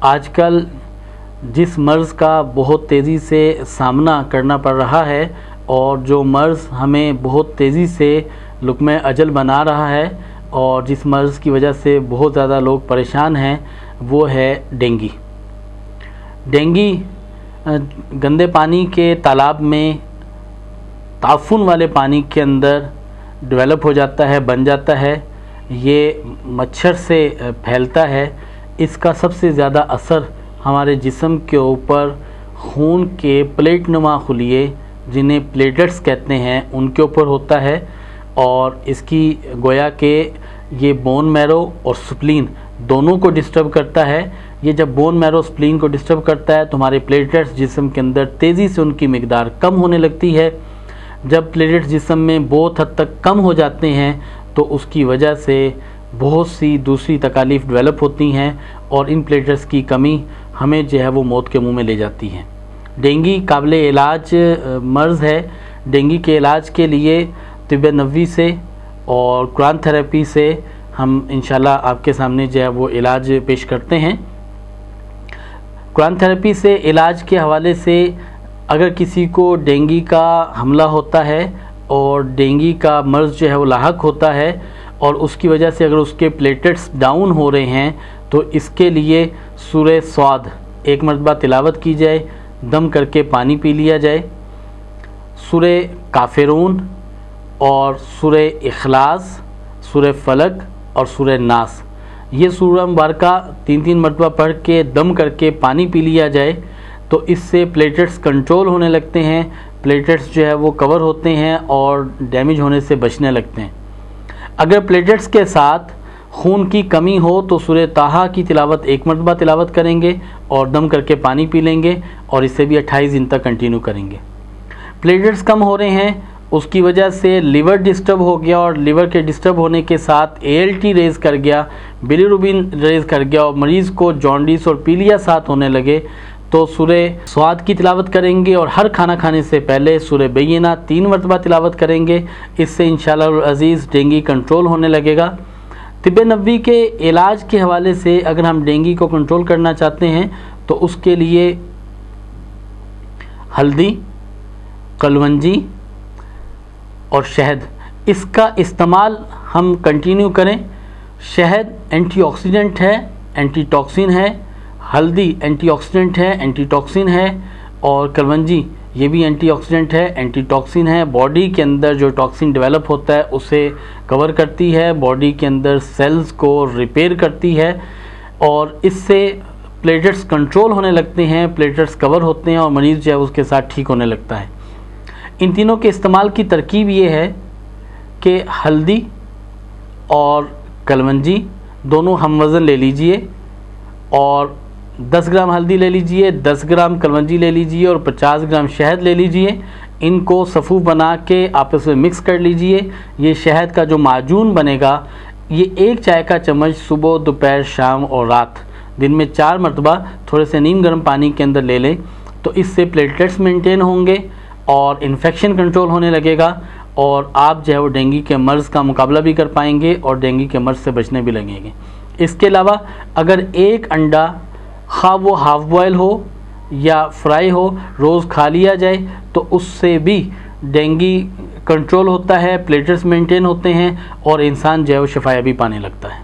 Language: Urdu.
آج کل جس مرض کا بہت تیزی سے سامنا کرنا پڑ رہا ہے اور جو مرض ہمیں بہت تیزی سے لقمہ اجل بنا رہا ہے اور جس مرض کی وجہ سے بہت زیادہ لوگ پریشان ہیں، وہ ہے ڈینگی۔ ڈینگی گندے پانی کے تالاب میں تعفن والے پانی کے اندر ڈیولپ ہو جاتا ہے، بن جاتا ہے۔ یہ مچھر سے پھیلتا ہے۔ اس کا سب سے زیادہ اثر ہمارے جسم کے اوپر خون کے پلیٹ نما خلیے، جنہیں پلیٹس کہتے ہیں، ان کے اوپر ہوتا ہے اور اس کی گویا کہ یہ بون میرو اور سپلین دونوں کو ڈسٹرب کرتا ہے۔ یہ جب بون میرو، سپلین کو ڈسٹرب کرتا ہے، تو ہمارے پلیٹس جسم کے اندر تیزی سے ان کی مقدار کم ہونے لگتی ہے۔ جب پلیٹس جسم میں بہت حد تک کم ہو جاتے ہیں، تو اس کی وجہ سے بہت سی دوسری تکالیف ڈیولپ ہوتی ہیں اور ان پلیٹس کی کمی ہمیں جو ہے وہ موت کے منہ میں لے جاتی ہیں۔ ڈینگی قابل علاج مرض ہے۔ ڈینگی کے علاج کے لیے طب نبوی سے اور قرآن تھراپی سے ہم انشاءاللہ آپ کے سامنے جو ہے وہ علاج پیش کرتے ہیں۔ قرآن تھراپی سے علاج کے حوالے سے اگر کسی کو ڈینگی کا حملہ ہوتا ہے اور ڈینگی کا مرض جو ہے وہ لاحق ہوتا ہے اور اس کی وجہ سے اگر اس کے پلیٹس ڈاؤن ہو رہے ہیں تو اس کے لیے سورہ سواد ایک مرتبہ تلاوت کی جائے، دم کر کے پانی پی لیا جائے۔ سورہ کافرون اور سورہ اخلاص، سورہ فلک اور سورہ ناس۔ یہ سورہ مبارکہ تین تین مرتبہ پڑھ کے دم کر کے پانی پی لیا جائے تو اس سے پلیٹس کنٹرول ہونے لگتے ہیں پلیٹس جو ہے وہ کور ہوتے ہیں اور ڈیمیج ہونے سے بچنے لگتے ہیں۔ اگر پلیٹس کے ساتھ خون کی کمی ہو تو سورہ تاہا کی تلاوت ایک مرتبہ تلاوت کریں گے اور دم کر کے پانی پی لیں گے اور اسے بھی اٹھائیس دن تک کنٹینیو کریں گے۔ پلیٹس کم ہو رہے ہیں، اس کی وجہ سے لیور ڈسٹرب ہو گیا اور لیور کے ڈسٹرب ہونے کے ساتھ اے ایل ٹی ریز کر گیا روبین ریز کر گیا اور مریض کو جانڈیس اور پیلیا ساتھ ہونے لگے۔ تو سورہ سواد کی تلاوت کریں گے اور ہر کھانا کھانے سے پہلے سورہ بینہ تین مرتبہ تلاوت کریں گے۔ اس سے انشاءاللہ العزیز ڈینگی کنٹرول ہونے لگے گا۔ طب نبوی کے علاج کے حوالے سے اگر ہم ڈینگی کو کنٹرول کرنا چاہتے ہیں تو اس کے لیے ہلدی، کلونجی اور شہد۔ اس کا استعمال ہم کنٹینیو کریں۔ شہد اینٹی آکسیڈنٹ ہے اینٹی ٹاکسین ہے۔ ہلدی اینٹی آکسیڈنٹ ہے اینٹی ٹاکسین ہے، اور کلونجی یہ بھی اینٹی آکسیڈنٹ ہے اینٹی ٹاکسین ہے۔ باڈی کے اندر جو ٹاکسین ڈیولپ ہوتا ہے، اسے کور کرتی ہے۔ باڈی کے اندر سیلز کو ریپیئر کرتی ہے۔ اور اس سے پلیٹس کنٹرول ہونے لگتے ہیں پلیٹس کور ہوتے ہیں اور مریض جو ہے، اس کے ساتھ ٹھیک ہونے لگتا ہے۔ ان تینوں کے استعمال کی ترکیب یہ ہے کہ ہلدی اور کلونجی دونوں ہم وزن لے لیجیے اور دس گرام ہلدی لے لیجیے، دس گرام کلونجی لے لیجیے اور پچاس گرام شہد لے لیجیے۔ ان کو صفو بنا کے آپس میں مکس کر لیجیے۔ یہ شہد کا جو معجون بنے گا، یہ ایک چائے کا چمچ صبح، دوپہر، شام اور رات۔ دن میں چار مرتبہ تھوڑے سے نیم گرم پانی کے اندر لے لیں، تو اس سے پلیٹلیٹس مینٹین ہوں گے اور انفیکشن کنٹرول ہونے لگے گا اور آپ جو ہے وہ ڈینگی کے مرض کا مقابلہ بھی کر پائیں گے اور ڈینگی کے مرض سے بچنے بھی لگیں گے۔ اس کے علاوہ اگر ایک انڈا خواہ وہ ہاف بوائل ہو یا فرائی ہو، روز کھا لیا جائے تو اس سے بھی ڈینگی کنٹرول ہوتا ہے پلیٹس مینٹین ہوتے ہیں اور انسان جو ہے وہ شفایابی پانے لگتا ہے۔